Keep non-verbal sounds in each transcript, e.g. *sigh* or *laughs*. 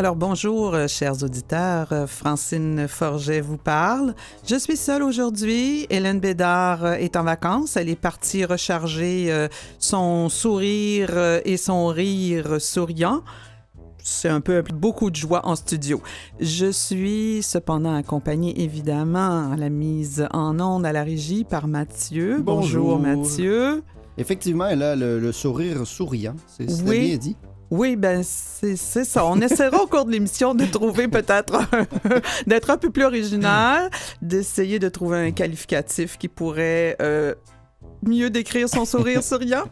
Alors bonjour, euh, chers auditeurs. Euh, Francine Forget vous parle. Je suis seule aujourd'hui. Hélène Bédard euh, est en vacances. Elle est partie recharger son sourire et son rire souriant. C'est un peu beaucoup de joie en studio. Je suis cependant accompagnée évidemment à la mise en onde à la régie par Mathieu. Bonjour, Mathieu. Effectivement, elle a le, sourire souriant. C'est bien dit. Oui, ben c'est ça. On essaiera au cours de l'émission de trouver peut-être d'être un peu plus original, d'essayer de trouver un qualificatif qui pourrait euh, mieux décrire son sourire souriant.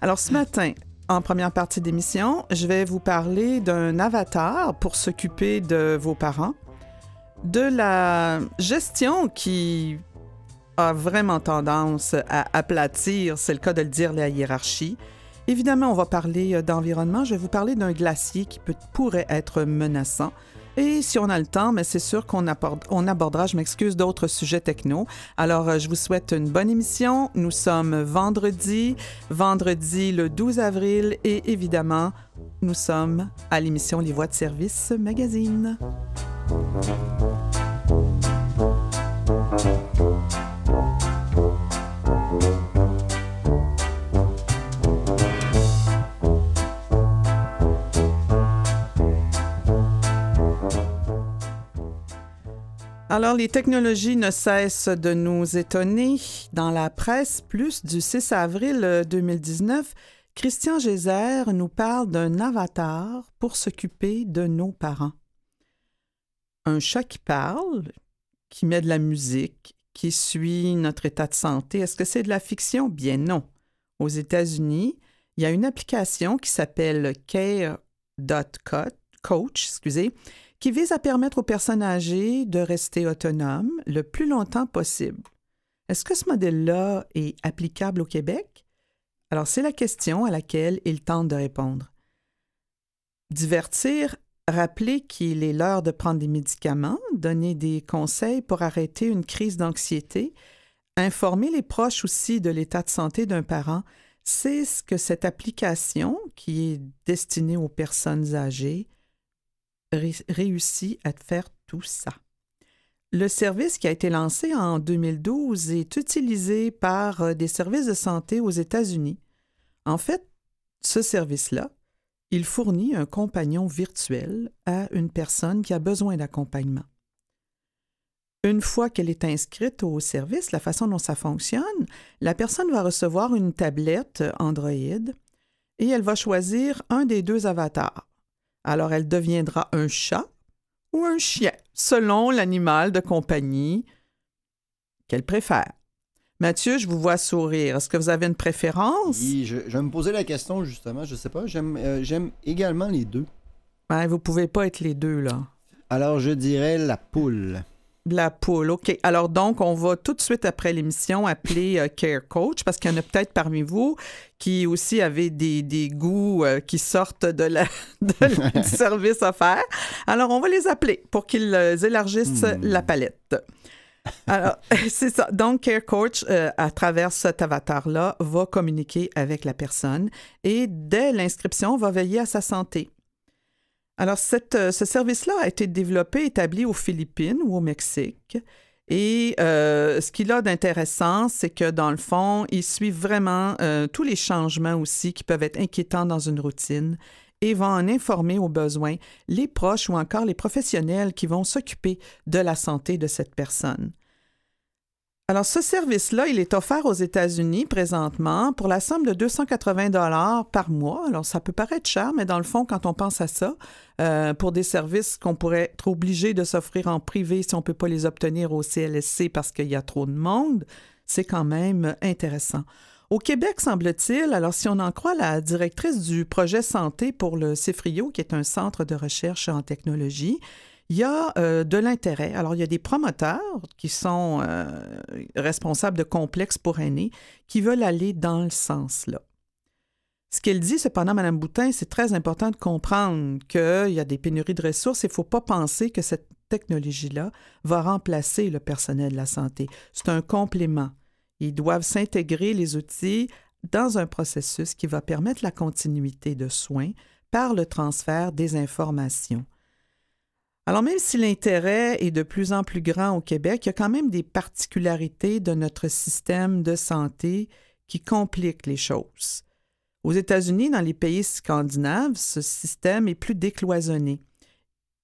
Alors ce matin, en première partie d'émission, je vais vous parler d'un avatar pour s'occuper de vos parents, de la gestion qui a vraiment tendance à aplatir, c'est le cas de le dire, la hiérarchie, Évidemment, on va parler euh, d'environnement. Je vais vous parler d'un glacier qui pourrait être menaçant. Et si on a le temps, mais c'est sûr qu'on on abordera, je m'excuse, d'autres sujets techno. Alors, euh, je vous souhaite une bonne émission. Nous sommes vendredi, vendredi le 12 avril, et évidemment, nous sommes à l'émission Les Voix de service magazine. Alors, les technologies ne cessent de nous étonner. Dans la presse, plus du 6 avril 2019, Christian Gézer nous parle d'un avatar pour s'occuper de nos parents. Un chat qui parle, qui met de la musique, qui suit notre état de santé. Est-ce que c'est de la fiction? Bien non. Aux États-Unis, il y a une application qui s'appelle Care.coach, excusez, qui vise à permettre aux personnes âgées de rester autonomes le plus longtemps possible. Est-ce que ce modèle-là est applicable au Québec? Alors, c'est la question à laquelle il tente de répondre. Divertir, rappeler qu'il est l'heure de prendre des médicaments, donner des conseils pour arrêter une crise d'anxiété, informer les proches aussi de l'état de santé d'un parent, c'est ce que cette application, qui est destinée aux personnes âgées, réussi à faire tout ça. Le service qui a été lancé en 2012 est utilisé par euh, des services de santé aux États-Unis. En fait, ce service-là, il fournit un compagnon virtuel à une personne qui a besoin d'accompagnement. Une fois qu'elle est inscrite au service, la façon dont ça fonctionne, la personne va recevoir une tablette Android et elle va choisir un des deux avatars. Alors elle deviendra un chat ou un chien, selon l'animal de compagnie qu'elle préfère. Mathieu, je vous vois sourire. Est-ce que vous avez une préférence? Oui, je, vais me posais la question justement. Je ne sais pas. J'aime euh, également les deux. Ben, vous pouvez pas être les deux, là. Alors, je dirais la poule. La poule, OK. Alors donc, on va tout de suite après l'émission appeler euh, Care Coach parce qu'il y en a peut-être parmi vous qui aussi avaient des, des goûts euh, qui sortent de la, *laughs* du *laughs* service offert. Alors, on va les appeler pour qu'ils euh, élargissent hmm. la palette. Alors, *laughs* c'est ça. Donc, Care Coach, à travers cet avatar-là, va communiquer avec la personne et dès l'inscription, va veiller à sa santé. Alors, euh, ce service-là a été développé, établi aux Philippines ou au Mexique. Et euh, ce qu'il a d'intéressant, c'est que dans le fond, il suit vraiment euh, tous les changements aussi qui peuvent être inquiétants dans une routine et va en informer aux besoins les proches ou encore les professionnels qui vont s'occuper de la santé de cette personne. Alors, ce service-là, il est offert aux États-Unis présentement pour la somme de 280 dollars par mois. Alors, ça peut paraître cher, mais dans le fond, quand on pense à ça, euh, pour des services qu'on pourrait être obligé de s'offrir en privé si on ne peut pas les obtenir au CLSC parce qu'il y a trop de monde, c'est quand même intéressant. Au Québec, semble-t-il, alors si on en croit la directrice du projet santé pour le CIFRIO, qui est un centre de recherche en technologie, il y a euh, de l'intérêt. Alors, il y a des promoteurs qui sont euh, responsables de complexes pour aînés qui veulent aller dans le sens-là. Ce qu'elle dit, cependant, Mme Boutin, c'est très important de comprendre qu'il y a des pénuries de ressources. Il ne faut pas penser que cette technologie-là va remplacer le personnel de la santé. C'est un complément. Ils doivent s'intégrer, les outils, dans un processus qui va permettre la continuité de soins par le transfert des informations. Alors même si l'intérêt est de plus en plus grand au Québec, il y a quand même des particularités de notre système de santé qui compliquent les choses. Aux États-Unis, dans les pays scandinaves, ce système est plus décloisonné.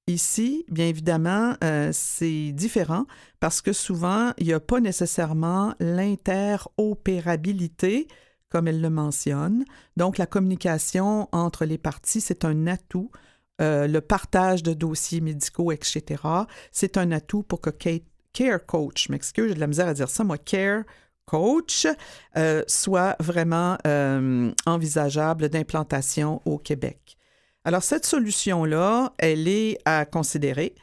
Ici, bien évidemment, euh, c'est différent parce que souvent, il n'y a pas nécessairement l'interopérabilité, comme elle le mentionne. Donc, la communication entre les parties, c'est un atout. Euh, le partage de dossiers médicaux, etc., c'est un atout pour que Care Coach, j'ai de la misère à dire ça, moi, Care Coach, euh, soit vraiment envisageable d'implantation au Québec. Alors, cette solution-là, elle est à considérer.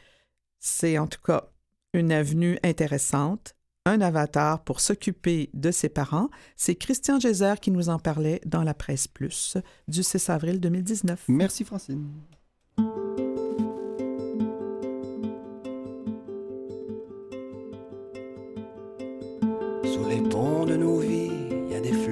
C'est en tout cas une avenue intéressante, un avatar pour s'occuper de ses parents. C'est Christian Gézer qui nous en parlait dans la presse plus du 6 avril 2019. Merci, Francine.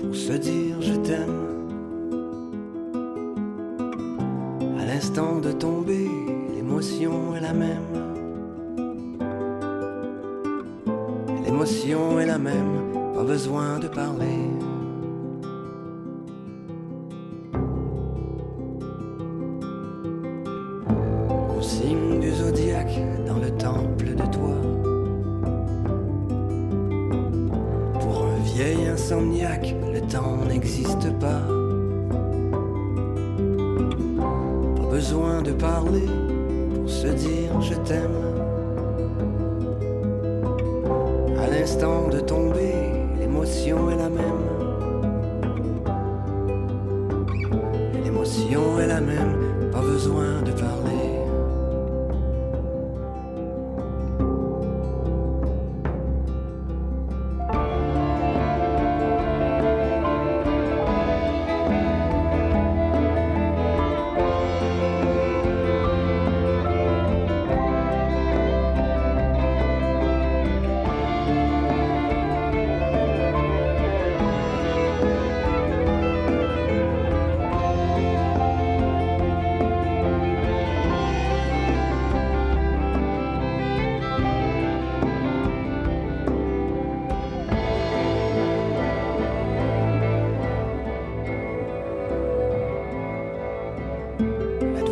pour se dire je t'aime. À l'instant de tomber, l'émotion est la même. L'émotion est la même, pas besoin de parler.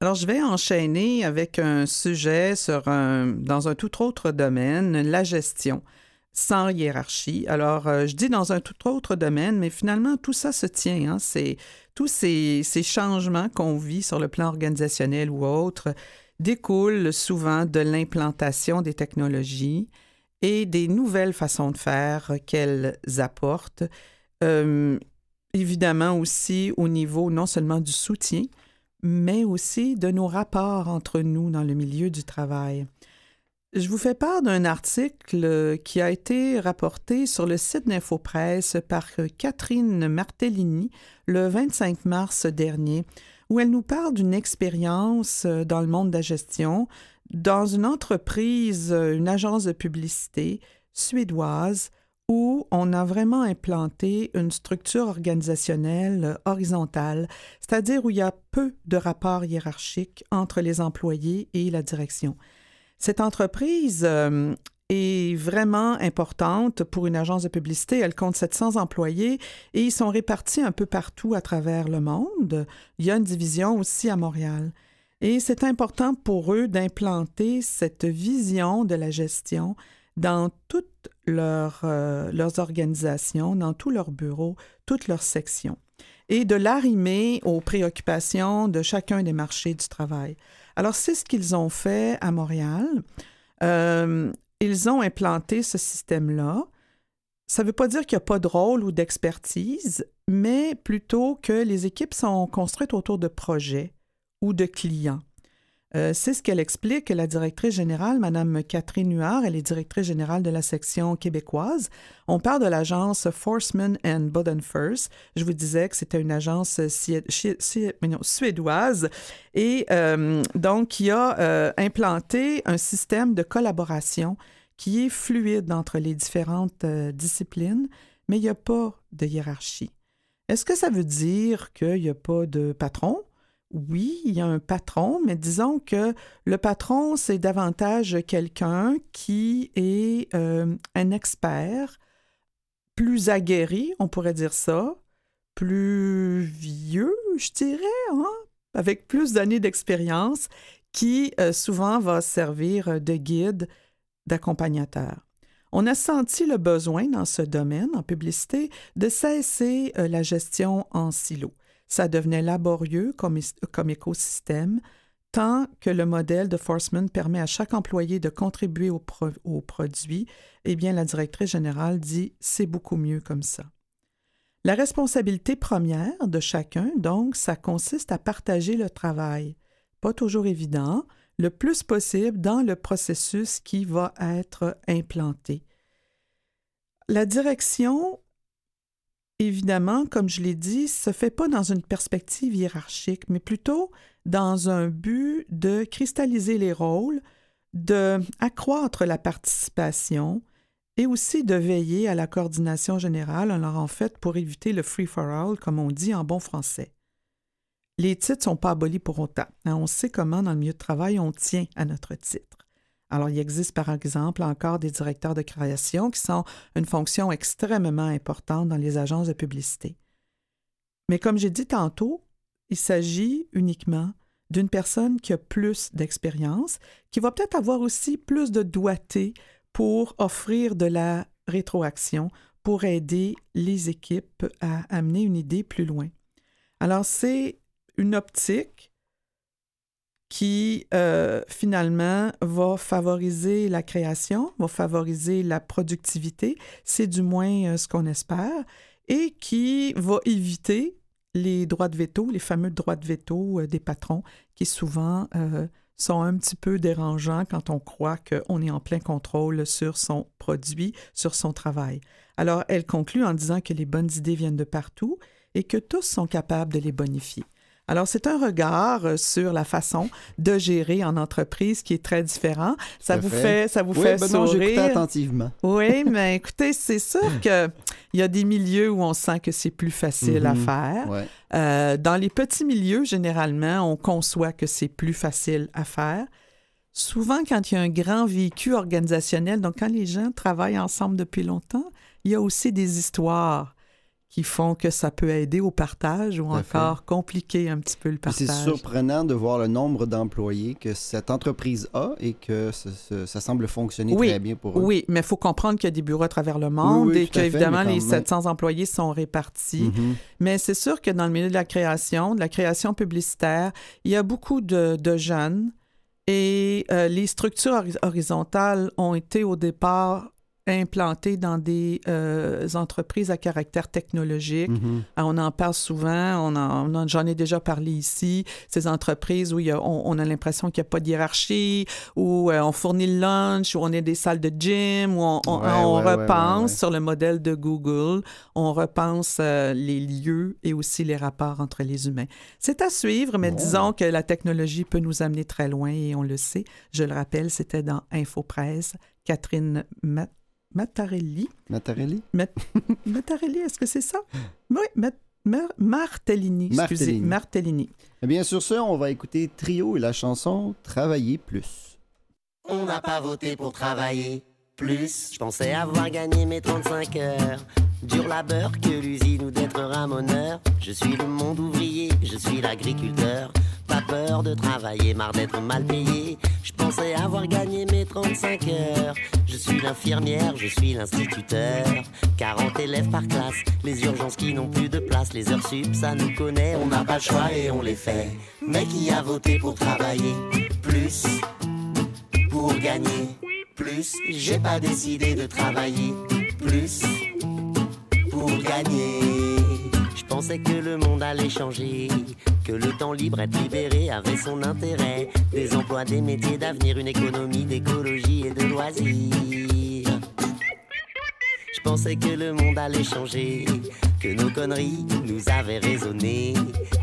Alors, je vais enchaîner avec un sujet sur un, dans un tout autre domaine, la gestion, sans hiérarchie. Alors, euh, je dis dans un tout autre domaine, mais finalement, tout ça se tient. Hein. C'est tous ces, changements qu'on vit sur le plan organisationnel ou autre découlent souvent de l'implantation des technologies et des nouvelles façons de faire qu'elles apportent. Euh, évidemment aussi au niveau non seulement du soutien, mais aussi de nos rapports entre nous dans le milieu du travail. Je vous fais part d'un article qui a été rapporté sur le site d'InfoPresse par Catherine Martellini le 25 mars dernier, où elle nous parle d'une expérience dans le monde de la gestion dans une entreprise, une agence de publicité suédoise où on a vraiment implanté une structure organisationnelle horizontale, c'est-à-dire où il y a peu de rapports hiérarchiques entre les employés et la direction. Cette entreprise euh, est vraiment importante pour une agence de publicité. Elle compte 700 employés et ils sont répartis un peu partout à travers le monde. Il y a une division aussi à Montréal. Et c'est important pour eux d'implanter cette vision de la gestion dans toutes leurs, euh, leurs organisations, dans tous leurs bureaux, toutes leurs sections, et de l'arrimer aux préoccupations de chacun des marchés du travail. Alors, c'est ce qu'ils ont fait à Montréal. Euh, ils ont implanté ce système-là. Ça ne veut pas dire qu'il n'y a pas de rôle ou d'expertise, mais plutôt que les équipes sont construites autour de projets ou de clients. Euh, c'est ce qu'elle explique, la directrice générale, Mme Catherine Huard, elle est directrice générale de la section québécoise. On parle de l'agence Forceman and Bodenfors. Je vous disais que c'était une agence suédoise et euh, donc qui a euh, implanté un système de collaboration qui est fluide entre les différentes disciplines, mais il n'y a pas de hiérarchie. Est-ce que ça veut dire qu'il n'y a pas de patron? Oui, il y a un patron, mais disons que le patron, c'est davantage quelqu'un qui est euh, un expert, plus aguerri, on pourrait dire ça, plus vieux, je dirais, hein, avec plus d'années d'expérience, qui euh, souvent va servir de guide, d'accompagnateur. On a senti le besoin dans ce domaine, en publicité, de cesser euh, la gestion en silo ça devenait laborieux comme, écosystème, tant que le modèle de Forceman permet à chaque employé de contribuer au produit, eh bien, la directrice générale dit c'est beaucoup mieux comme ça. La responsabilité première de chacun, donc, ça consiste à partager le travail. Pas toujours évident, le plus possible dans le processus qui va être implanté. La direction évidemment, comme je l'ai dit, se fait pas dans une perspective hiérarchique, mais plutôt dans un but de cristalliser les rôles, de accroître la participation et aussi de veiller à la coordination générale, alors en fait pour éviter le free-for-all, comme on dit en bon français. Les titres sont pas abolis pour autant. Hein. On sait comment dans le milieu de travail on tient à notre titre. Alors, il existe par exemple encore des directeurs de création qui sont une fonction extrêmement importante dans les agences de publicité. Mais comme j'ai dit tantôt, il s'agit uniquement d'une personne qui a plus d'expérience, qui va peut-être avoir aussi plus de doigté pour offrir de la rétroaction, pour aider les équipes à amener une idée plus loin. Alors, c'est une optique qui euh, finalement va favoriser la création, va favoriser la productivité, c'est du moins euh, ce qu'on espère, et qui va éviter les droits de veto, les fameux droits de veto euh, des patrons, qui souvent sont un petit peu dérangeants quand on croit qu'on est en plein contrôle sur son produit, sur son travail. Alors, elle conclut en disant que les bonnes idées viennent de partout et que tous sont capables de les bonifier. Alors, c'est un regard euh, sur la façon de gérer en entreprise qui est très différent. Ça vous fait, ça vous fait ben sourire. attentivement. Oui, *laughs* mais écoutez, c'est sûr qu'il y a des milieux où on sent que c'est plus facile à mhm. faire. Euh, dans les petits milieux, généralement, on conçoit que c'est plus facile à faire. Souvent, quand il y a un grand vécu organisationnel, donc quand les gens travaillent ensemble depuis longtemps, il y a aussi des histoires qui font que ça peut aider au partage ou encore compliquer un petit peu le partage. C'est surprenant de voir le nombre d'employés que cette entreprise a et que ça, semble fonctionner très bien pour eux. Oui, mais il faut comprendre qu'il y a des bureaux à travers le monde et qu'évidemment, les 700 employés sont répartis. Mm-hmm. Mais c'est sûr que dans le milieu de la création, de la création publicitaire, il y a beaucoup de, jeunes et euh, les structures horizontales ont été au départ implantés dans des euh, entreprises à caractère technologique. Mhm. Ah, On en parle souvent, on en- on en- j'en ai déjà parlé ici, ces entreprises où il y a- on, on a l'impression qu'il n'y a pas de hiérarchie, où euh, on fournit le lunch, où on est des salles de gym, où on, on- Ouais, on ouais, ouais, repense ouais, sur le modèle de Google, on repense euh, les lieux et aussi les rapports entre les humains. C'est à suivre, mais disons que la technologie peut nous amener très loin et on le sait. Je le rappelle, c'était dans Infopresse, Catherine Ma- Mattarelli. Mattarelli? *laughs* Mattarelli, est-ce que c'est ça? Oui, Mat- Mar- Martellini, excusez, Martellini. Martellini. Eh bien, sur ce, on va écouter Trio et la chanson Travailler plus. On n'a pas voté pour travailler plus. Je pensais avoir gagné mes 35 heures. Dur labeur que l'usine ou d'être ramoneur. Je suis le monde ouvrier, je suis l'agriculteur. Peur de travailler, marre d'être mal payé. Je pensais avoir gagné mes 35 heures. Je suis l'infirmière, je suis l'instituteur. 40 élèves par classe, les urgences qui n'ont plus de place. Les heures sup, ça nous connaît, on n'a pas le choix et on les fait. Mais qui a voté pour travailler plus pour gagner plus? J'ai pas décidé de travailler plus pour gagner. Je pensais que le monde allait changer, que le temps libre, être libéré avait son intérêt. Des emplois, des métiers d'avenir, une économie d'écologie et de loisirs. Je pensais que le monde allait changer, que nos conneries nous avaient raisonné,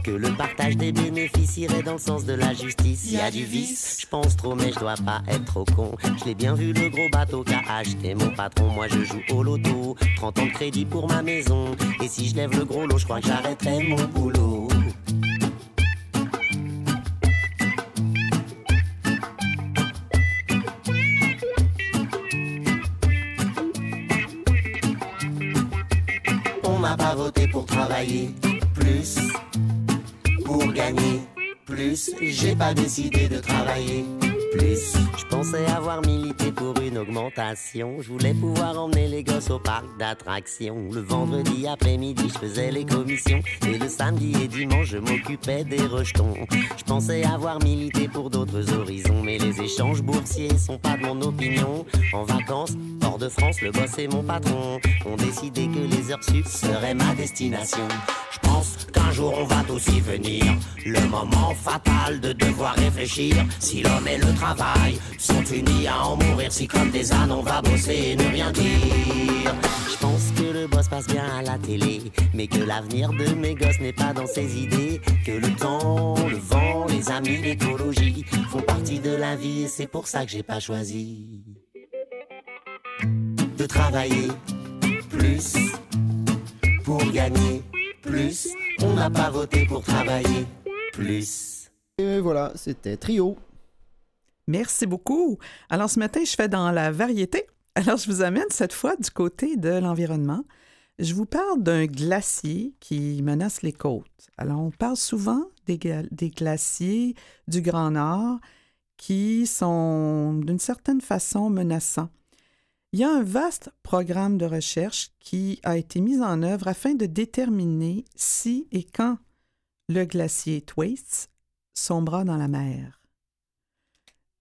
que le partage des bénéfices irait dans le sens de la justice. Y a du vice, je pense trop, mais je dois pas être trop con. Je l'ai bien vu le gros bateau qu'a acheté mon patron. Moi je joue au loto, 30 ans de crédit pour ma maison. Et si je lève le gros lot, je crois que j'arrêterai mon boulot. Voté pour travailler plus, pour gagner plus. J'ai pas décidé de travailler Je pensais avoir milité pour une augmentation. Je voulais pouvoir emmener les gosses au parc d'attractions. Le vendredi après-midi, je faisais les commissions. Et le samedi et dimanche, je m'occupais des rejetons. Je pensais avoir milité pour d'autres horizons. Mais les échanges boursiers sont pas de mon opinion. En vacances, hors de France, le boss et mon patron ont décidé que les heures sup seraient ma destination. Je pense qu'un jour on va tous y venir. Le moment fatal de devoir réfléchir. Si l'homme et le travail sont unis à en mourir, si comme des ânes on va bosser et ne rien dire. Je pense que le boss passe bien à la télé, mais que l'avenir de mes gosses n'est pas dans ses idées. Que le temps, le vent, les amis, l'écologie font partie de la vie et c'est pour ça que j'ai pas choisi de travailler plus pour gagner plus. On n'a pas voté pour travailler plus. Et voilà, c'était Trio. Merci beaucoup. Alors, ce matin, je fais dans la variété. Alors, je vous amène cette fois du côté de l'environnement. Je vous parle d'un glacier qui menace les côtes. Alors, on parle souvent des, des glaciers du Grand Nord qui sont d'une certaine façon menaçants. Il y a un vaste programme de recherche qui a été mis en œuvre afin de déterminer si et quand le glacier Thwaites sombra dans la mer.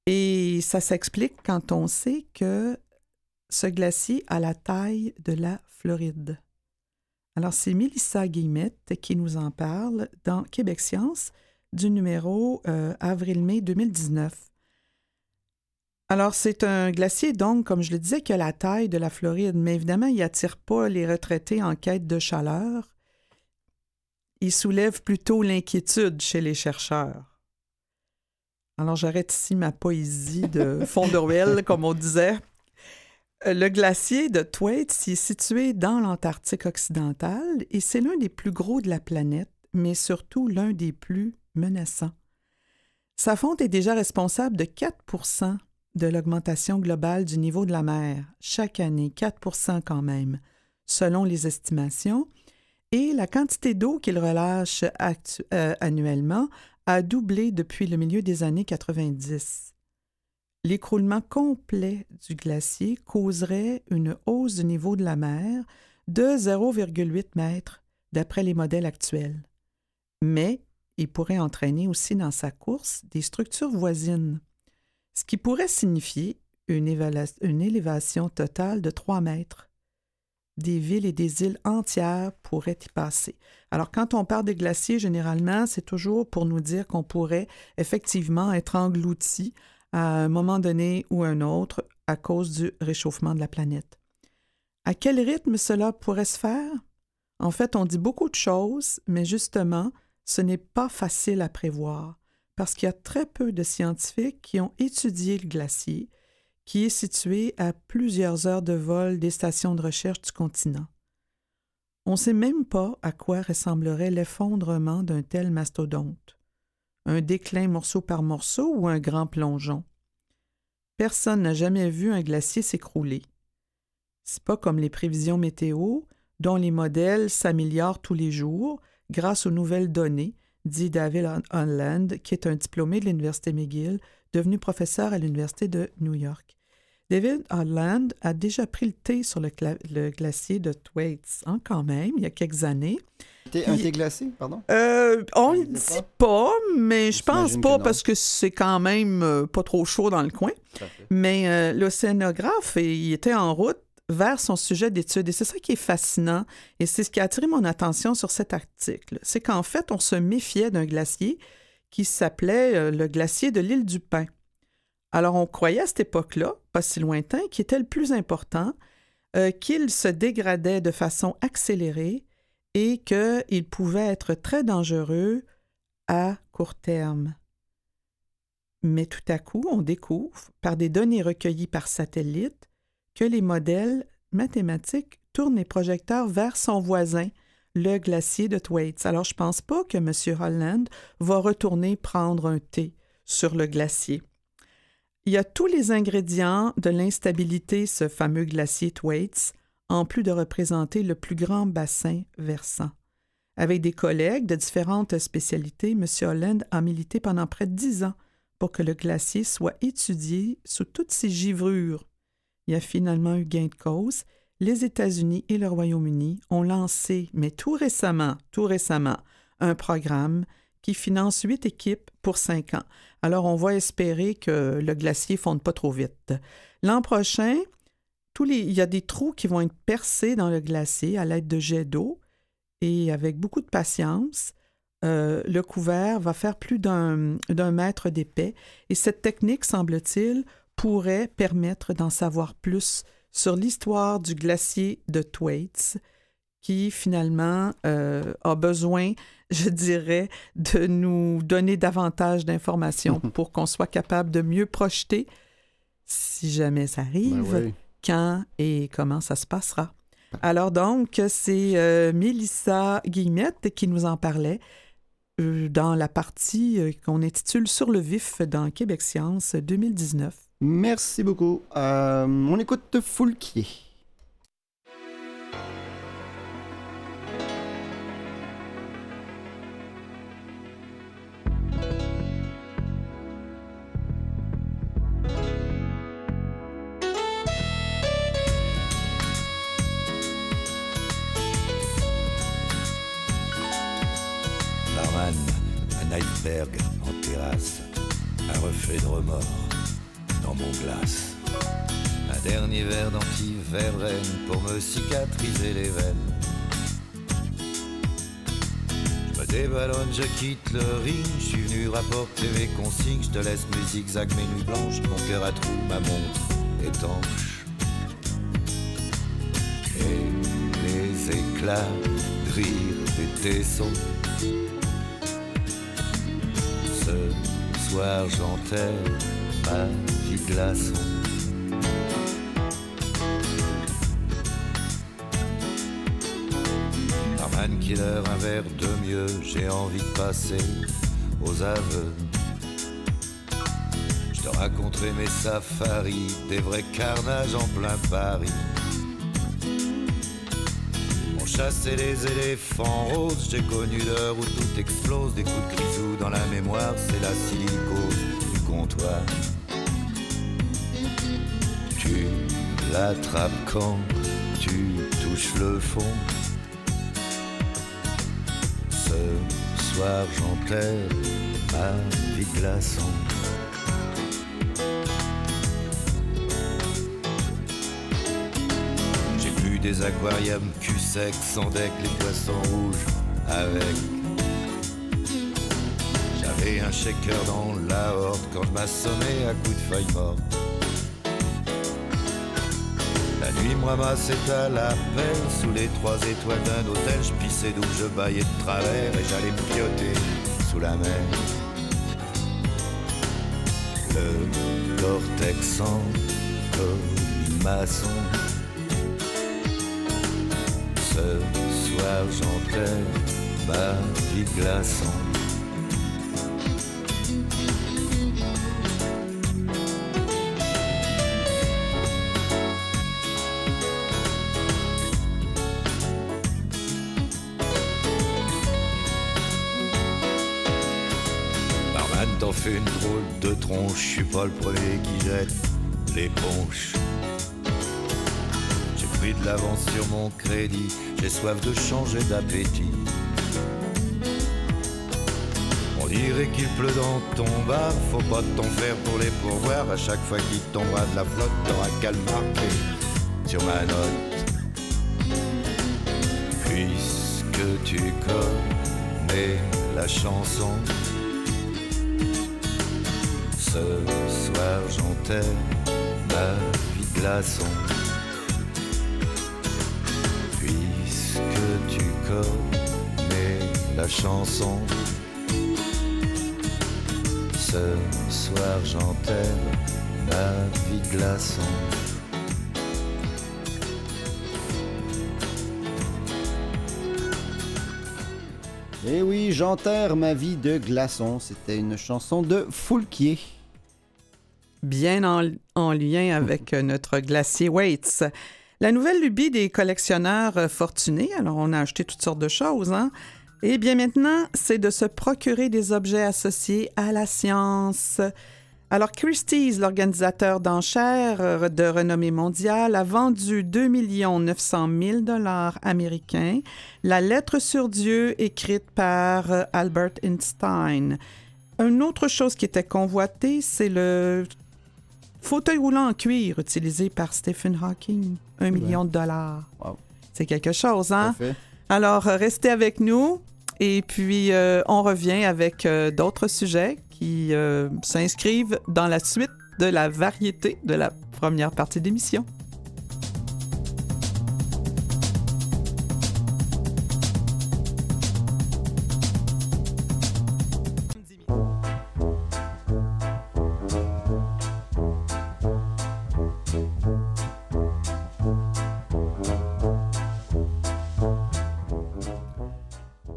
Et ça s'explique quand on sait que ce glacier a la taille de la Floride. Alors, c'est Mélissa Guillemette qui nous en parle dans Québec Science du numéro euh, avril-mai 2019. Alors, c'est un glacier, donc, comme je le disais, qui a la taille de la Floride, mais évidemment, il n'attire pas les retraités en quête de chaleur. Il soulève plutôt l'inquiétude chez les chercheurs. Alors, j'arrête ici ma poésie de *laughs* fond de ruelle, comme on disait. Euh, Le glacier de Thwaites est situé dans l'Antarctique occidental et c'est l'un des plus gros de la planète, mais surtout l'un des plus menaçants. Sa fonte est déjà responsable de 4 de l'augmentation globale du niveau de la mer, chaque année, 4% quand même, selon les estimations, et la quantité d'eau qu'il relâche euh, annuellement a doublé depuis le milieu des années 90. L'écroulement complet du glacier causerait une hausse du niveau de la mer de 0,8 mètres d'après les modèles actuels. Mais il pourrait entraîner aussi dans sa course des structures voisines, ce qui pourrait signifier une, élévation totale de 3 mètres. Des villes et des îles entières pourraient y passer. Alors, quand on parle des glaciers, généralement, c'est toujours pour nous dire qu'on pourrait effectivement être englouti à un moment donné ou un autre à cause du réchauffement de la planète. À quel rythme cela pourrait se faire? En fait, on dit beaucoup de choses, mais justement, ce n'est pas facile à prévoir parce qu'il y a très peu de scientifiques qui ont étudié le glacier, qui est situé à plusieurs heures de vol des stations de recherche du continent. On ne sait même pas à quoi ressemblerait l'effondrement d'un tel mastodonte. Un déclin morceau par morceau ou un grand plongeon. Personne n'a jamais vu un glacier s'écrouler. C'est pas comme les prévisions météo, dont les modèles s'améliorent tous les jours grâce aux nouvelles données, dit David Holland, qui est un diplômé de l'Université McGill, devenu professeur à l'Université de New York. David Holland a déjà pris le thé sur le, glacier de Thwaites, hein, quand même, il y a quelques années. un thé glacé, pardon? Euh, on ne dit pas, mais je pense pas parce que c'est quand même euh, pas trop chaud dans le coin. Mais euh, l'océanographe, il était en route vers son sujet d'étude. Et c'est ça qui est fascinant, et c'est ce qui a attiré mon attention sur cet article. C'est qu'en fait, on se méfiait d'un glacier qui s'appelait euh, le glacier de l'île du Pin. Alors, on croyait à cette époque-là, pas si lointain, qu'il était le plus important, euh, qu'il se dégradait de façon accélérée et qu'il pouvait être très dangereux à court terme. Mais tout à coup, on découvre, par des données recueillies par satellite, que les modèles mathématiques tournent les projecteurs vers son voisin, le glacier de Thwaites. Alors, je ne pense pas que M. Holland va retourner prendre un thé sur le glacier. Il y a tous les ingrédients de l'instabilité, ce fameux glacier Thwaites, en plus de représenter le plus grand bassin versant. Avec des collègues de différentes spécialités, M. Holland a milité pendant près de dix ans pour que le glacier soit étudié sous toutes ses givrures il y a finalement eu gain de cause. Les États-Unis et le Royaume-Uni ont lancé, mais tout récemment, tout récemment, un programme qui finance huit équipes pour cinq ans. Alors, on va espérer que le glacier ne fonde pas trop vite. L'an prochain, il y a des trous qui vont être percés dans le glacier à l'aide de jets d'eau et avec beaucoup de patience. Euh, le couvert va faire plus d'un mètre d'épais et cette technique, semble-t-il, pourrait permettre d'en savoir plus sur l'histoire du glacier de Thwaites, qui finalement euh, a besoin, je dirais, de nous donner davantage d'informations *laughs* pour qu'on soit capable de mieux projeter, si jamais ça arrive, ben quand et comment ça se passera. Alors donc, c'est euh, Mélissa Guillemette qui nous en parlait euh, dans la partie qu'on intitule Sur le vif dans Québec Science 2019. Merci beaucoup. Euh, on écoute Foulquier. Un iceberg en terrasse, un reflet de remords mon glace. Un dernier verre d'anti-verveine pour me cicatriser les veines. Je me déballonne, je quitte le ring, je suis venu rapporter mes consignes, je te laisse mes zigzags, mes nuits blanches, mon cœur à trous, ma montre étanche. Et les éclats de rire des tessons. Ce soir j'enterre glaçon. Norman Killer, un verre de mieux, j'ai envie de passer aux aveux. Je te raconterai mes safaris, des vrais carnages en plein Paris. On chassait les éléphants roses, j'ai connu l'heure où tout explose, des coups de grisou dans la mémoire, c'est la silicose du comptoir l'attrapes quand tu touches le fond. Ce soir j'enterre ma vie glaçante. J'ai vu des aquariums cul sec, sans deck, les poissons rouges avec. J'avais un shaker dans la horde quand je m'assommais à coups de feuilles mortes. Nuit me ramassait à la peine sous les trois étoiles d'un hôtel. Je pissais d'où je baillais de travers et j'allais pioter sous la mer. Le cortex en maçon. Ce soir j'enterre ma vie glaçante. Je suis pas le premier qui jette les ponches. J'ai pris de l'avance sur mon crédit, j'ai soif de changer d'appétit. On dirait qu'il pleut dans ton bar, faut pas t'en faire pour les pourboires. À chaque fois qu'il tombera de la flotte, t'auras qu'à le marquer sur ma note. Puisque tu connais la chanson, ce soir j'enterre ma vie glaçon. Puisque tu connais la chanson, ce soir j'enterre ma vie glaçon. Eh oui, j'enterre ma vie de glaçon. C'était une chanson de Foulquier. Bien en, en lien avec euh, notre glacier Waits. La nouvelle lubie des collectionneurs euh, fortunés, alors on a acheté toutes sortes de choses, hein? Eh bien maintenant, c'est de se procurer des objets associés à la science. Alors Christie's, l'organisateur d'enchères euh, de renommée mondiale, a vendu 2 900 000 dollars américains la lettre sur Dieu écrite par Albert Einstein. Une autre chose qui était convoitée, c'est le fauteuil roulant en cuir utilisé par Stephen Hawking. Un million de dollars. Wow. C'est quelque chose, hein? Parfait. Alors, euh, restez avec nous et puis euh, on revient avec euh, d'autres sujets qui euh, s'inscrivent dans la suite de la variété de la première partie d'émission.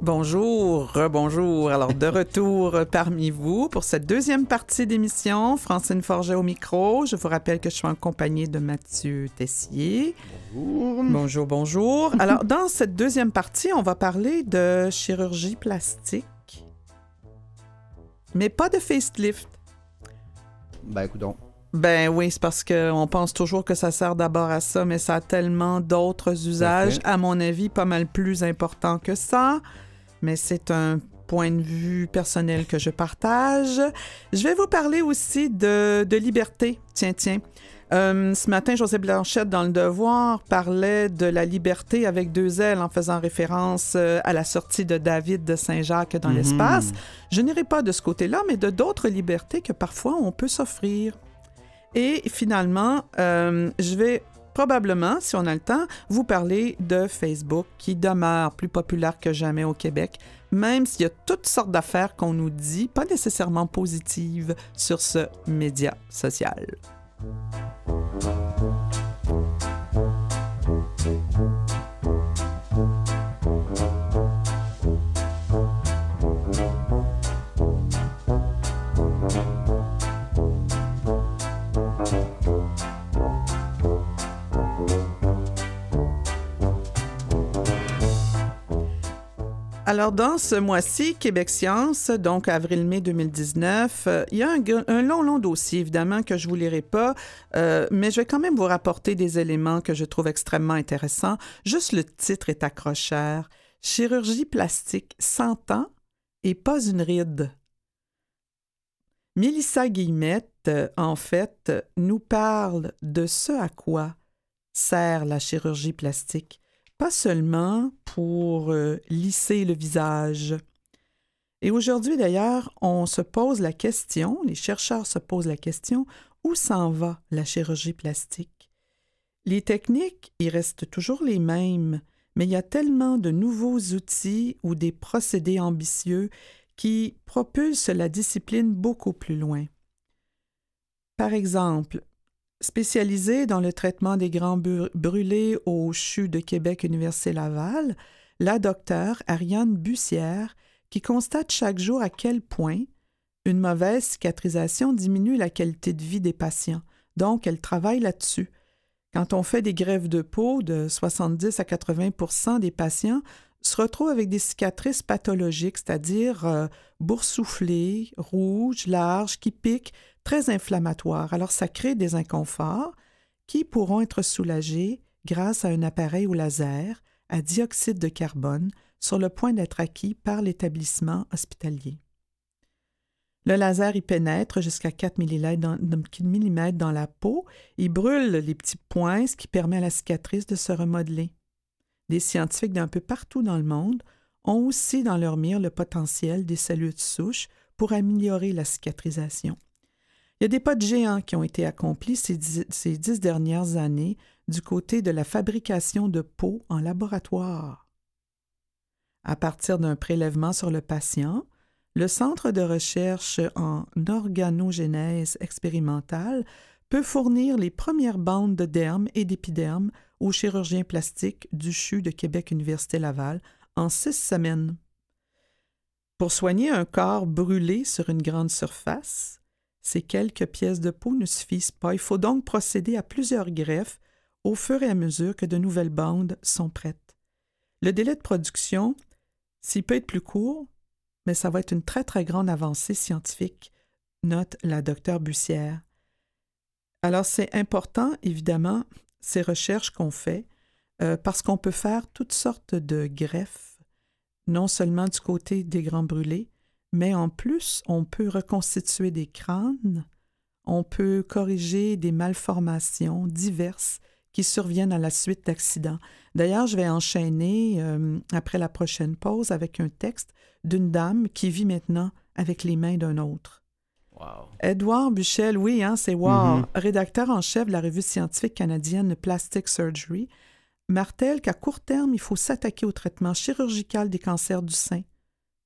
Bonjour, bonjour. Alors, de retour *laughs* parmi vous pour cette deuxième partie d'émission. Francine Forget au micro. Je vous rappelle que je suis en compagnie de Mathieu Tessier. Bonjour. Bonjour, bonjour. Alors, dans cette deuxième partie, on va parler de chirurgie plastique, mais pas de facelift. Ben, écoute donc. Ben oui, c'est parce qu'on pense toujours que ça sert d'abord à ça, mais ça a tellement d'autres usages, à mon avis, pas mal plus importants que ça. Mais c'est un point de vue personnel que je partage. Je vais vous parler aussi de, de liberté. Tiens, tiens. Euh, ce matin, José Blanchette, dans Le Devoir, parlait de la liberté avec deux ailes en faisant référence euh, à la sortie de David de Saint-Jacques dans Mhm. l'espace. Je n'irai pas de ce côté-là, mais de d'autres libertés que parfois on peut s'offrir. Et finalement, euh, je vais probablement, si on a le temps, vous parler de Facebook qui demeure plus populaire que jamais au Québec, même s'il y a toutes sortes d'affaires qu'on nous dit, pas nécessairement positives, sur ce média social. Alors, dans ce mois-ci, Québec Science, donc avril-mai 2019, euh, il y a un, long, long dossier, évidemment, que je vous lirai pas, euh, mais je vais quand même vous rapporter des éléments que je trouve extrêmement intéressants. Juste le titre est accrocheur. Chirurgie plastique 100 ans et pas une ride. Mélissa Guillemette, euh, en fait, nous parle de ce à quoi sert la chirurgie plastique, pas seulement pour euh, lisser le visage. Et aujourd'hui d'ailleurs, on se pose la question, les chercheurs se posent la question, où s'en va la chirurgie plastique? Les techniques, ils restent toujours les mêmes, mais il y a tellement de nouveaux outils ou des procédés ambitieux qui propulsent la discipline beaucoup plus loin. Par exemple, spécialisée dans le traitement des grands brûlés au CHU de Québec Université Laval, la docteure Ariane Bussière, qui constate chaque jour à quel point une mauvaise cicatrisation diminue la qualité de vie des patients. Donc, elle travaille là-dessus. Quand on fait des grèves de peau, de 70 à 80% des patients se retrouvent avec des cicatrices pathologiques, c'est-à-dire euh, boursouflées, rouges, larges, qui piquent, très inflammatoires. Alors, ça crée des inconforts qui pourront être soulagés grâce à un appareil au laser à dioxyde de carbone sur le point d'être acquis par l'établissement hospitalier. Le laser y pénètre jusqu'à 4 mm dans la peau, il brûle les petits points, ce qui permet à la cicatrice de se remodeler. Des scientifiques d'un peu partout dans le monde ont aussi dans leur mire le potentiel des cellules de souche pour améliorer la cicatrisation. Il y a des pas de géants qui ont été accomplis ces dix dernières années du côté de la fabrication de peau en laboratoire. À partir d'un prélèvement sur le patient, le Centre de recherche en organogénèse expérimentale peut fournir les premières bandes de derme et d'épiderme aux chirurgiens plastiques du CHU de Québec Université Laval en six semaines. Pour soigner un corps brûlé sur une grande surface, ces quelques pièces de peau ne suffisent pas. Il faut donc procéder à plusieurs greffes au fur et à mesure que de nouvelles bandes sont prêtes. Le délai de production, s'il peut être plus court, mais ça va être une très, très grande avancée scientifique, note la docteure Bussière. Alors, c'est important, évidemment, ces recherches qu'on fait, euh, parce qu'on peut faire toutes sortes de greffes, non seulement du côté des grands brûlés, mais en plus, on peut reconstituer des crânes, on peut corriger des malformations diverses qui surviennent à la suite d'accidents. D'ailleurs, je vais enchaîner euh, après la prochaine pause avec un texte d'une dame qui vit maintenant avec les mains d'un autre. Wow. Edouard Buchel, oui, hein, c'est wow, mm-hmm. rédacteur en chef de la revue scientifique canadienne Plastic Surgery, martèle qu'à court terme, il faut s'attaquer au traitement chirurgical des cancers du sein,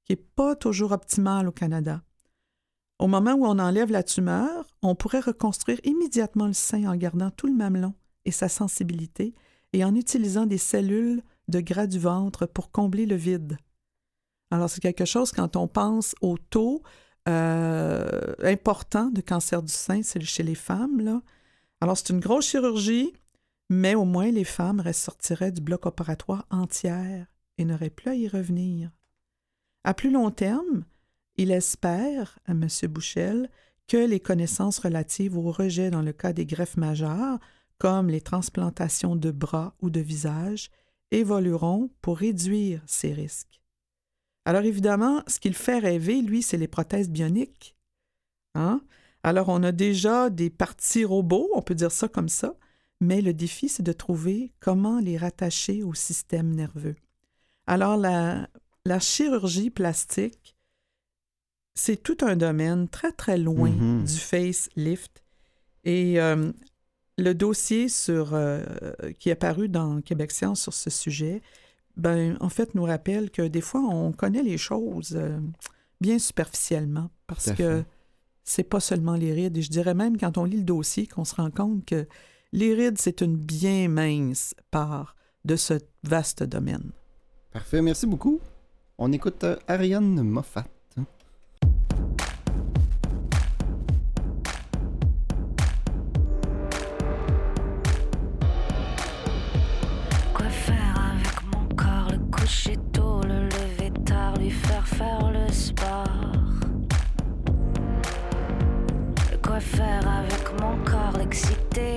qui n'est pas toujours optimal au Canada. Au moment où on enlève la tumeur, on pourrait reconstruire immédiatement le sein en gardant tout le mamelon et sa sensibilité et en utilisant des cellules de gras du ventre pour combler le vide. Alors, c'est quelque chose quand on pense au taux euh, important de cancer du sein, c'est chez les femmes. Alors, c'est une grosse chirurgie, mais au moins les femmes ressortiraient du bloc opératoire entière et n'auraient plus à y revenir. À plus long terme, il espère, à M. Bouchel, que les connaissances relatives au rejet dans le cas des greffes majeures, comme les transplantations de bras ou de visage, évolueront pour réduire ces risques. Alors évidemment, ce qu'il fait rêver, lui, c'est les prothèses bioniques. Hein? Alors on a déjà des parties robots, on peut dire ça comme ça, mais le défi, c'est de trouver comment les rattacher au système nerveux. Alors la, la chirurgie plastique, c'est tout un domaine très très loin mm-hmm. du facelift. Et euh, le dossier sur, euh, qui est apparu dans Québec Science sur ce sujet ben, en fait, nous rappelle que des fois, on connaît les choses euh, bien superficiellement parce que c'est pas seulement les rides. Et je dirais même, quand on lit le dossier, qu'on se rend compte que les rides, c'est une bien mince part de ce vaste domaine. Parfait, merci beaucoup. On écoute euh, Ariane Moffat. Quoi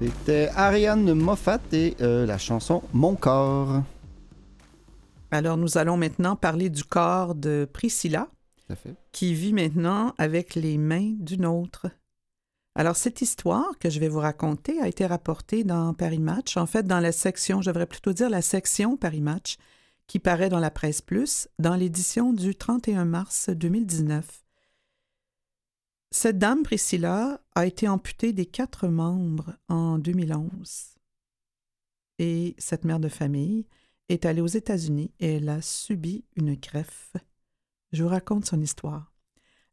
C'était Ariane Moffat et euh, la chanson Mon corps. Alors, nous allons maintenant parler du corps de Priscilla, qui vit maintenant avec les mains d'une autre. Alors, cette histoire que je vais vous raconter a été rapportée dans Paris Match, en fait, dans la section, je devrais plutôt dire la section Paris Match, qui paraît dans la Presse Plus, dans l'édition du 31 mars 2019. Cette dame, Priscilla, a été amputée des quatre membres en 2011. Et cette mère de famille est allée aux États-Unis et elle a subi une greffe. Je vous raconte son histoire.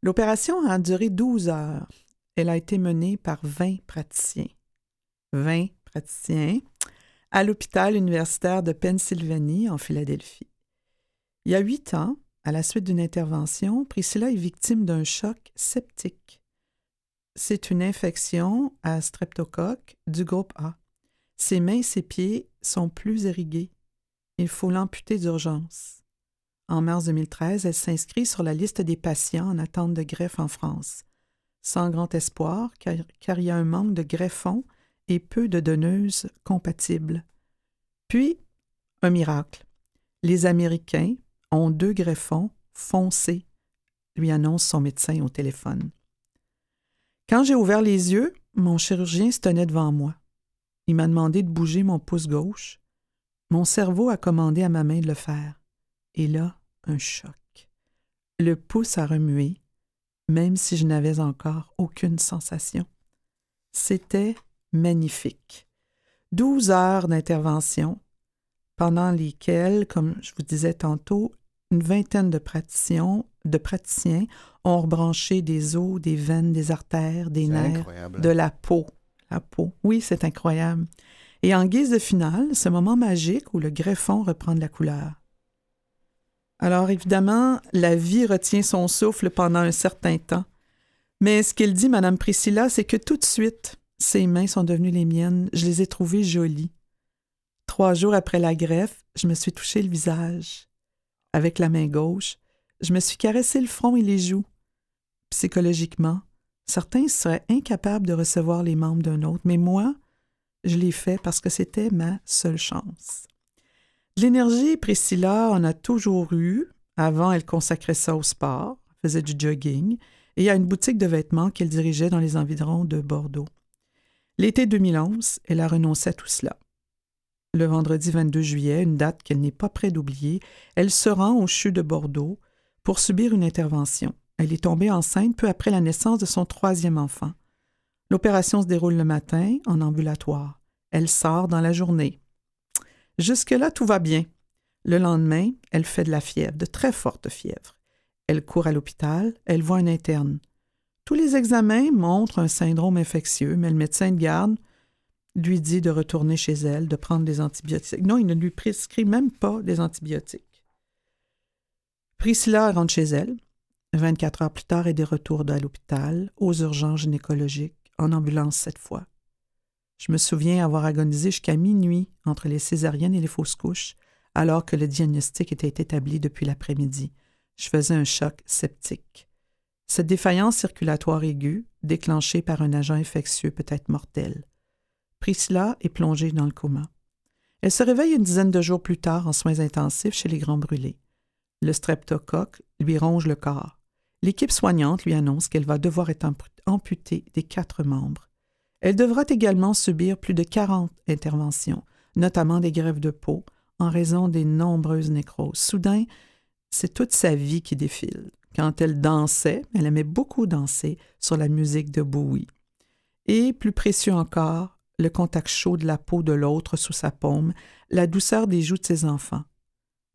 L'opération a duré 12 heures. Elle a été menée par 20 praticiens. 20 praticiens à l'hôpital universitaire de Pennsylvanie en Philadelphie. Il y a huit ans, à la suite d'une intervention, Priscilla est victime d'un choc septique. C'est une infection à streptocoque du groupe A. Ses mains et ses pieds sont plus irrigués. Il faut l'amputer d'urgence. En mars 2013, elle s'inscrit sur la liste des patients en attente de greffe en France. Sans grand espoir, car, car il y a un manque de greffons et peu de donneuses compatibles. Puis, un miracle. Les Américains, deux greffons foncés, lui annonce son médecin au téléphone. Quand j'ai ouvert les yeux, mon chirurgien se tenait devant moi. Il m'a demandé de bouger mon pouce gauche. Mon cerveau a commandé à ma main de le faire. Et là, un choc. Le pouce a remué, même si je n'avais encore aucune sensation. C'était magnifique. Douze heures d'intervention, pendant lesquelles, comme je vous disais tantôt, une vingtaine de praticiens, de praticiens ont rebranché des os, des veines, des artères, des nerfs, de la peau. La peau. Oui, c'est incroyable. Et en guise de finale, ce moment magique où le greffon reprend de la couleur. Alors évidemment, la vie retient son souffle pendant un certain temps. Mais ce qu'il dit, Madame Priscilla, c'est que tout de suite, ses mains sont devenues les miennes. Je les ai trouvées jolies. Trois jours après la greffe, je me suis touché le visage avec la main gauche, je me suis caressé le front et les joues. Psychologiquement, certains seraient incapables de recevoir les membres d'un autre, mais moi, je l'ai fait parce que c'était ma seule chance. l'énergie, Priscilla en a toujours eu. Avant, elle consacrait ça au sport, faisait du jogging, et à une boutique de vêtements qu'elle dirigeait dans les environs de Bordeaux. L'été 2011, elle a renoncé à tout cela le vendredi 22 juillet, une date qu'elle n'est pas près d'oublier, elle se rend au CHU de Bordeaux pour subir une intervention. Elle est tombée enceinte peu après la naissance de son troisième enfant. L'opération se déroule le matin en ambulatoire. Elle sort dans la journée. Jusque-là, tout va bien. Le lendemain, elle fait de la fièvre, de très forte fièvre. Elle court à l'hôpital, elle voit un interne. Tous les examens montrent un syndrome infectieux, mais le médecin de garde lui dit de retourner chez elle, de prendre des antibiotiques. Non, il ne lui prescrit même pas des antibiotiques. Priscilla rentre chez elle. 24 heures plus tard, elle est de retour à l'hôpital, aux urgences gynécologiques, en ambulance cette fois. Je me souviens avoir agonisé jusqu'à minuit entre les césariennes et les fausses couches, alors que le diagnostic était établi depuis l'après-midi. Je faisais un choc septique. Cette défaillance circulatoire aiguë, déclenchée par un agent infectieux peut-être mortel. Priscilla est plongée dans le coma. Elle se réveille une dizaine de jours plus tard en soins intensifs chez les grands brûlés. Le streptocoque lui ronge le corps. L'équipe soignante lui annonce qu'elle va devoir être amputée des quatre membres. Elle devra également subir plus de 40 interventions, notamment des grèves de peau, en raison des nombreuses nécroses. Soudain, c'est toute sa vie qui défile. Quand elle dansait, elle aimait beaucoup danser sur la musique de Bowie. Et plus précieux encore, le contact chaud de la peau de l'autre sous sa paume, la douceur des joues de ses enfants.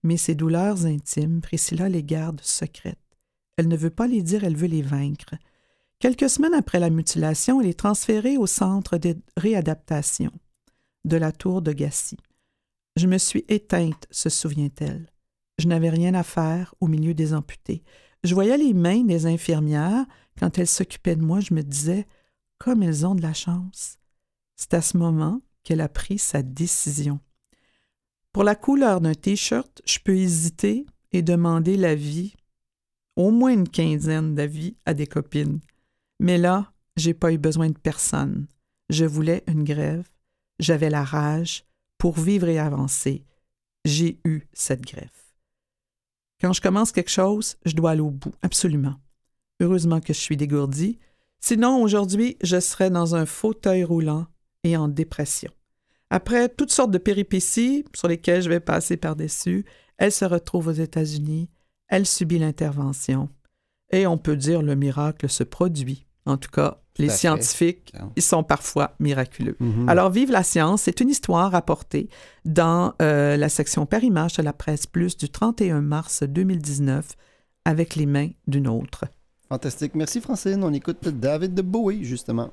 Mais ces douleurs intimes, Priscilla les garde secrètes. Elle ne veut pas les dire, elle veut les vaincre. Quelques semaines après la mutilation, elle est transférée au centre de réadaptation de la tour de Gassy. Je me suis éteinte, se souvient-elle. Je n'avais rien à faire au milieu des amputés. Je voyais les mains des infirmières. Quand elles s'occupaient de moi, je me disais, comme elles ont de la chance. C'est à ce moment qu'elle a pris sa décision. Pour la couleur d'un t-shirt, je peux hésiter et demander l'avis, au moins une quinzaine d'avis à des copines. Mais là, j'ai pas eu besoin de personne. Je voulais une grève. J'avais la rage pour vivre et avancer. J'ai eu cette grève. Quand je commence quelque chose, je dois aller au bout, absolument. Heureusement que je suis dégourdie. Sinon, aujourd'hui, je serais dans un fauteuil roulant et en dépression. Après toutes sortes de péripéties sur lesquelles je vais passer par-dessus, elle se retrouve aux États-Unis, elle subit l'intervention, et on peut dire le miracle se produit. En tout cas, les scientifiques, ils sont parfois miraculeux. Mhm. Alors, Vive la science, c'est une histoire rapportée dans euh, la section Paris-Match de la Presse Plus du 31 mars 2019 avec les mains d'une autre. Fantastique. Merci, Francine. On écoute David de Bowie, justement.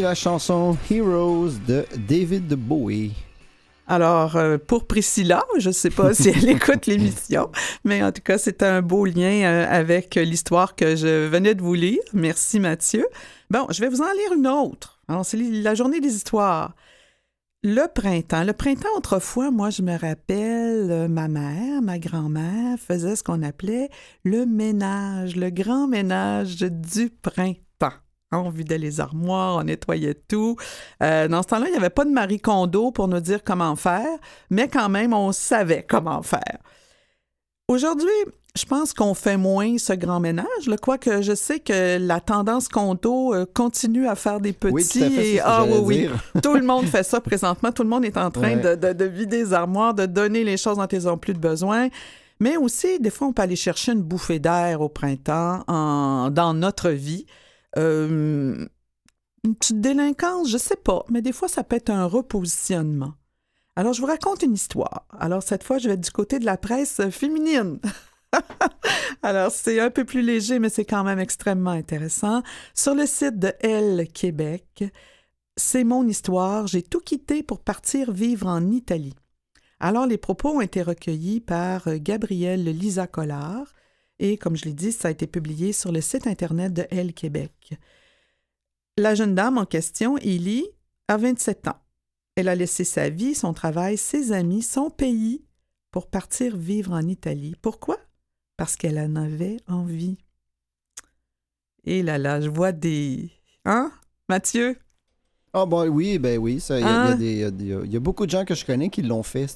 La chanson Heroes de David Bowie. Alors, euh, pour Priscilla, je ne sais pas si elle écoute *laughs* l'émission, mais en tout cas, c'est un beau lien euh, avec l'histoire que je venais de vous lire. Merci, Mathieu. Bon, je vais vous en lire une autre. Alors, c'est la journée des histoires. Le printemps. Le printemps, autrefois, moi, je me rappelle, euh, ma mère, ma grand-mère faisait ce qu'on appelait le ménage, le grand ménage du printemps. On vidait les armoires, on nettoyait tout. Euh, dans ce temps-là, il n'y avait pas de Marie Kondo pour nous dire comment faire, mais quand même, on savait comment faire. Aujourd'hui, je pense qu'on fait moins ce grand ménage, quoique je sais que la tendance Kondo euh, continue à faire des petits. Oui, tout à fait, et, ah oui, oui. *laughs* Tout le monde fait ça présentement. Tout le monde est en train Ouais. de, de- de vider les armoires, de donner les choses dont ils n'ont plus de besoin. Mais aussi, des fois, on peut aller chercher une bouffée d'air au printemps dans notre vie. Euh, une petite délinquance, je sais pas, mais des fois, ça peut être un repositionnement. Alors, je vous raconte une histoire. Alors, cette fois, je vais être du côté de la presse féminine. *laughs* Alors, c'est un peu plus léger, mais c'est quand même extrêmement intéressant. Sur le site de Elle Québec, c'est mon histoire. J'ai tout quitté pour partir vivre en Italie. Alors, les propos ont été recueillis par Gabrielle Lisa Collard et, comme je l'ai dit, ça a été publié sur le site Internet de Elle Québec. La jeune dame en question, Ellie, a 27 ans. Elle a laissé sa vie, son travail, ses amis, son pays pour partir vivre en Italie. Pourquoi? Parce qu'elle en avait envie. Et là là, je vois des... Hein, Mathieu? Ah bon, oui, ben oui, il y, a beaucoup de gens que je connais qui l'ont fait.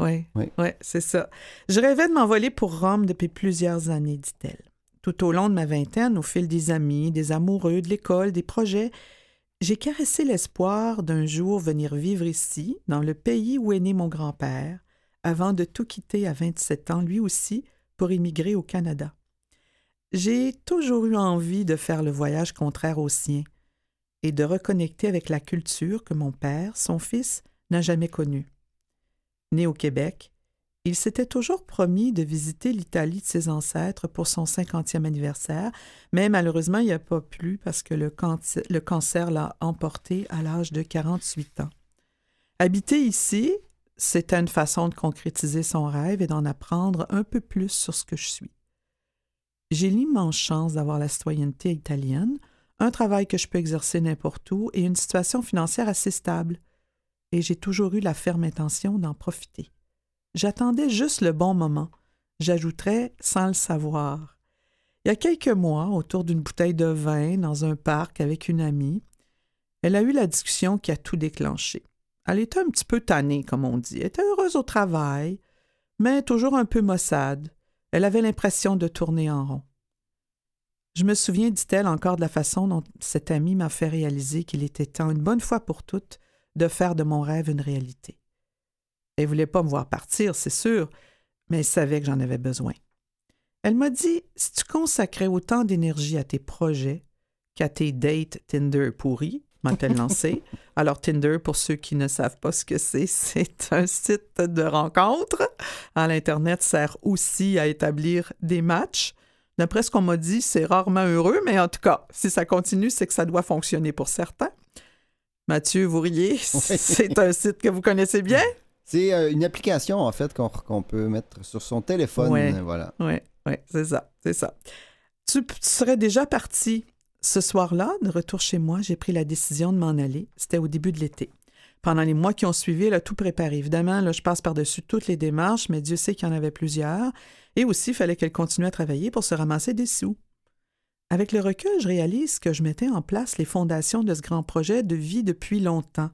Oui, oui, ouais, c'est ça. Je rêvais de m'envoler pour Rome depuis plusieurs années, dit-elle. Tout au long de ma vingtaine, au fil des amis, des amoureux, de l'école, des projets, j'ai caressé l'espoir d'un jour venir vivre ici, dans le pays où est né mon grand-père, avant de tout quitter à 27 ans, lui aussi, pour immigrer au Canada. J'ai toujours eu envie de faire le voyage contraire au sien et de reconnecter avec la culture que mon père, son fils, n'a jamais connue. Né au Québec, il s'était toujours promis de visiter l'Italie de ses ancêtres pour son cinquantième anniversaire, mais malheureusement, il n'y a pas pu parce que le, le cancer l'a emporté à l'âge de 48 ans. Habiter ici, c'était une façon de concrétiser son rêve et d'en apprendre un peu plus sur ce que je suis. J'ai l'immense chance d'avoir la citoyenneté italienne, un travail que je peux exercer n'importe où et une situation financière assez stable. Et j'ai toujours eu la ferme intention d'en profiter. J'attendais juste le bon moment. J'ajouterais sans le savoir. Il y a quelques mois, autour d'une bouteille de vin dans un parc avec une amie, elle a eu la discussion qui a tout déclenché. Elle était un petit peu tannée, comme on dit. Elle était heureuse au travail, mais toujours un peu maussade. Elle avait l'impression de tourner en rond. Je me souviens, dit-elle, encore de la façon dont cet ami m'a fait réaliser qu'il était temps, une bonne fois pour toutes, de faire de mon rêve une réalité. Elle voulait pas me voir partir, c'est sûr, mais elle savait que j'en avais besoin. Elle m'a dit si tu consacrais autant d'énergie à tes projets qu'à tes dates Tinder pourris, m'a-t-elle *laughs* lancé. Alors, Tinder, pour ceux qui ne savent pas ce que c'est, *laughs* c'est un site de rencontre. L'Internet sert aussi à établir des matchs. D'après ce qu'on m'a dit, c'est rarement heureux, mais en tout cas, si ça continue, c'est que ça doit fonctionner pour certains. Mathieu, vous riez, *laughs* c'est un site que vous connaissez bien? C'est euh, une application, en fait, qu'on peut mettre sur son téléphone. Oui, voilà. oui, c'est ça, c'est ça. Tu, tu, serais déjà parti ce soir-là, de retour chez moi, j'ai pris la décision de m'en aller. C'était au début de l'été. Pendant les mois qui ont suivi, elle a tout préparé. Évidemment, je passe par-dessus toutes les démarches, mais Dieu sait qu'il y en avait plusieurs. Et aussi, il fallait qu'elle continue à travailler pour se ramasser des sous. Avec le recul, je réalise que je mettais en place les fondations de ce grand projet de vie depuis longtemps.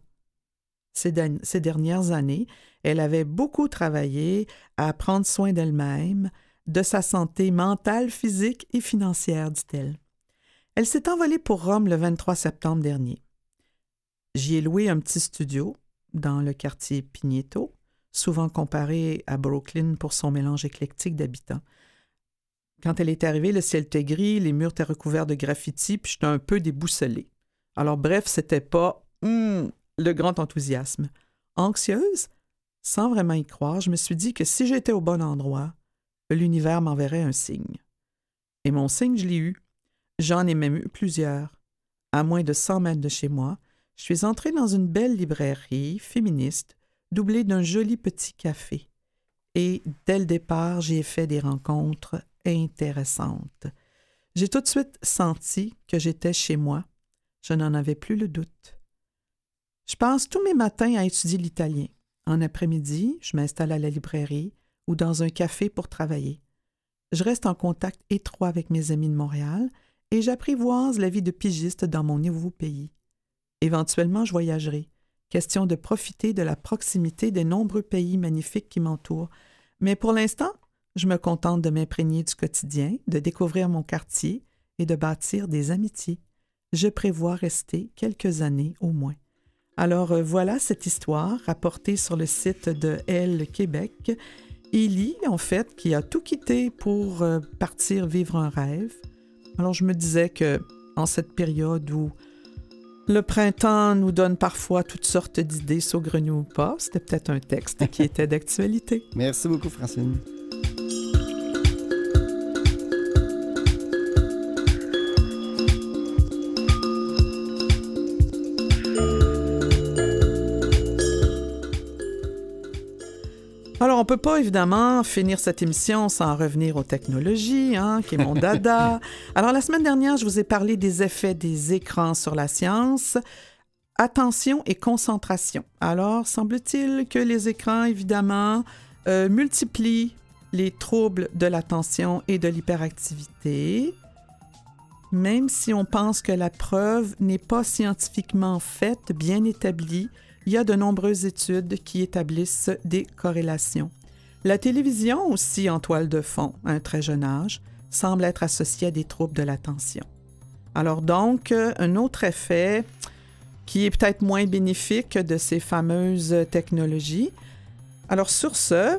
Ces, ces dernières années, elle avait beaucoup travaillé à prendre soin d'elle-même, de sa santé mentale, physique et financière, dit-elle. Elle s'est envolée pour Rome le 23 septembre dernier. J'y ai loué un petit studio dans le quartier Pigneto, souvent comparé à Brooklyn pour son mélange éclectique d'habitants. Quand elle est arrivée, le ciel était gris, les murs étaient recouverts de graffitis, puis j'étais un peu déboussolée. Alors bref, c'était pas hum, le grand enthousiasme. Anxieuse, sans vraiment y croire, je me suis dit que si j'étais au bon endroit, l'univers m'enverrait un signe. Et mon signe, je l'ai eu. J'en ai même eu plusieurs. À moins de cent mètres de chez moi, je suis entrée dans une belle librairie féministe, doublée d'un joli petit café. Et dès le départ, j'ai fait des rencontres intéressantes. J'ai tout de suite senti que j'étais chez moi. Je n'en avais plus le doute. Je passe tous mes matins à étudier l'italien. En après-midi, je m'installe à la librairie ou dans un café pour travailler. Je reste en contact étroit avec mes amis de Montréal et j'apprivoise la vie de pigiste dans mon nouveau pays. Éventuellement, je voyagerai. Question de profiter de la proximité des nombreux pays magnifiques qui m'entourent. Mais pour l'instant, je me contente de m'imprégner du quotidien, de découvrir mon quartier et de bâtir des amitiés. Je prévois rester quelques années au moins. Alors euh, voilà cette histoire rapportée sur le site de Elle Québec. Ellie, en fait, qui a tout quitté pour euh, partir vivre un rêve. Alors je me disais que en cette période où le printemps nous donne parfois toutes sortes d'idées saugrenues ou pas, c'était peut-être un texte qui était d'actualité. Merci beaucoup, Francine. On peut pas évidemment finir cette émission sans revenir aux technologies, hein, qui est mon dada. *laughs* Alors, la semaine dernière, je vous ai parlé des effets des écrans sur la science. Attention et concentration. Alors, semble-t-il que les écrans, évidemment, euh, multiplient les troubles de l'attention et de l'hyperactivité, même si on pense que la preuve n'est pas scientifiquement faite, bien établie, il y a de nombreuses études qui établissent des corrélations. La télévision aussi en toile de fond, à un très jeune âge, semble être associée à des troubles de l'attention. Alors donc, un autre effet qui est peut-être moins bénéfique de ces fameuses technologies. Alors sur ce,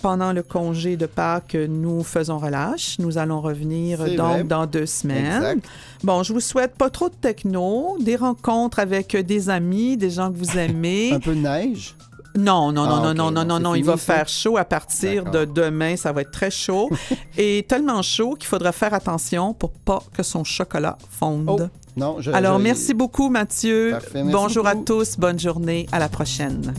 pendant le congé de Pâques, nous faisons relâche. Nous allons revenir donc dans deux semaines. Bon, je vous souhaite pas trop de techno, des rencontres avec des amis, des gens que vous aimez. *laughs* Un peu de neige? Non, non, non, ah, non, non, non, non, non, il va faire chaud à partir de demain, ça va être très chaud *laughs* et tellement chaud qu'il faudra faire attention pour pas que son chocolat fonde. Oh, non, Alors, merci beaucoup Mathieu. Bonjour à tous, bonne journée, à la prochaine.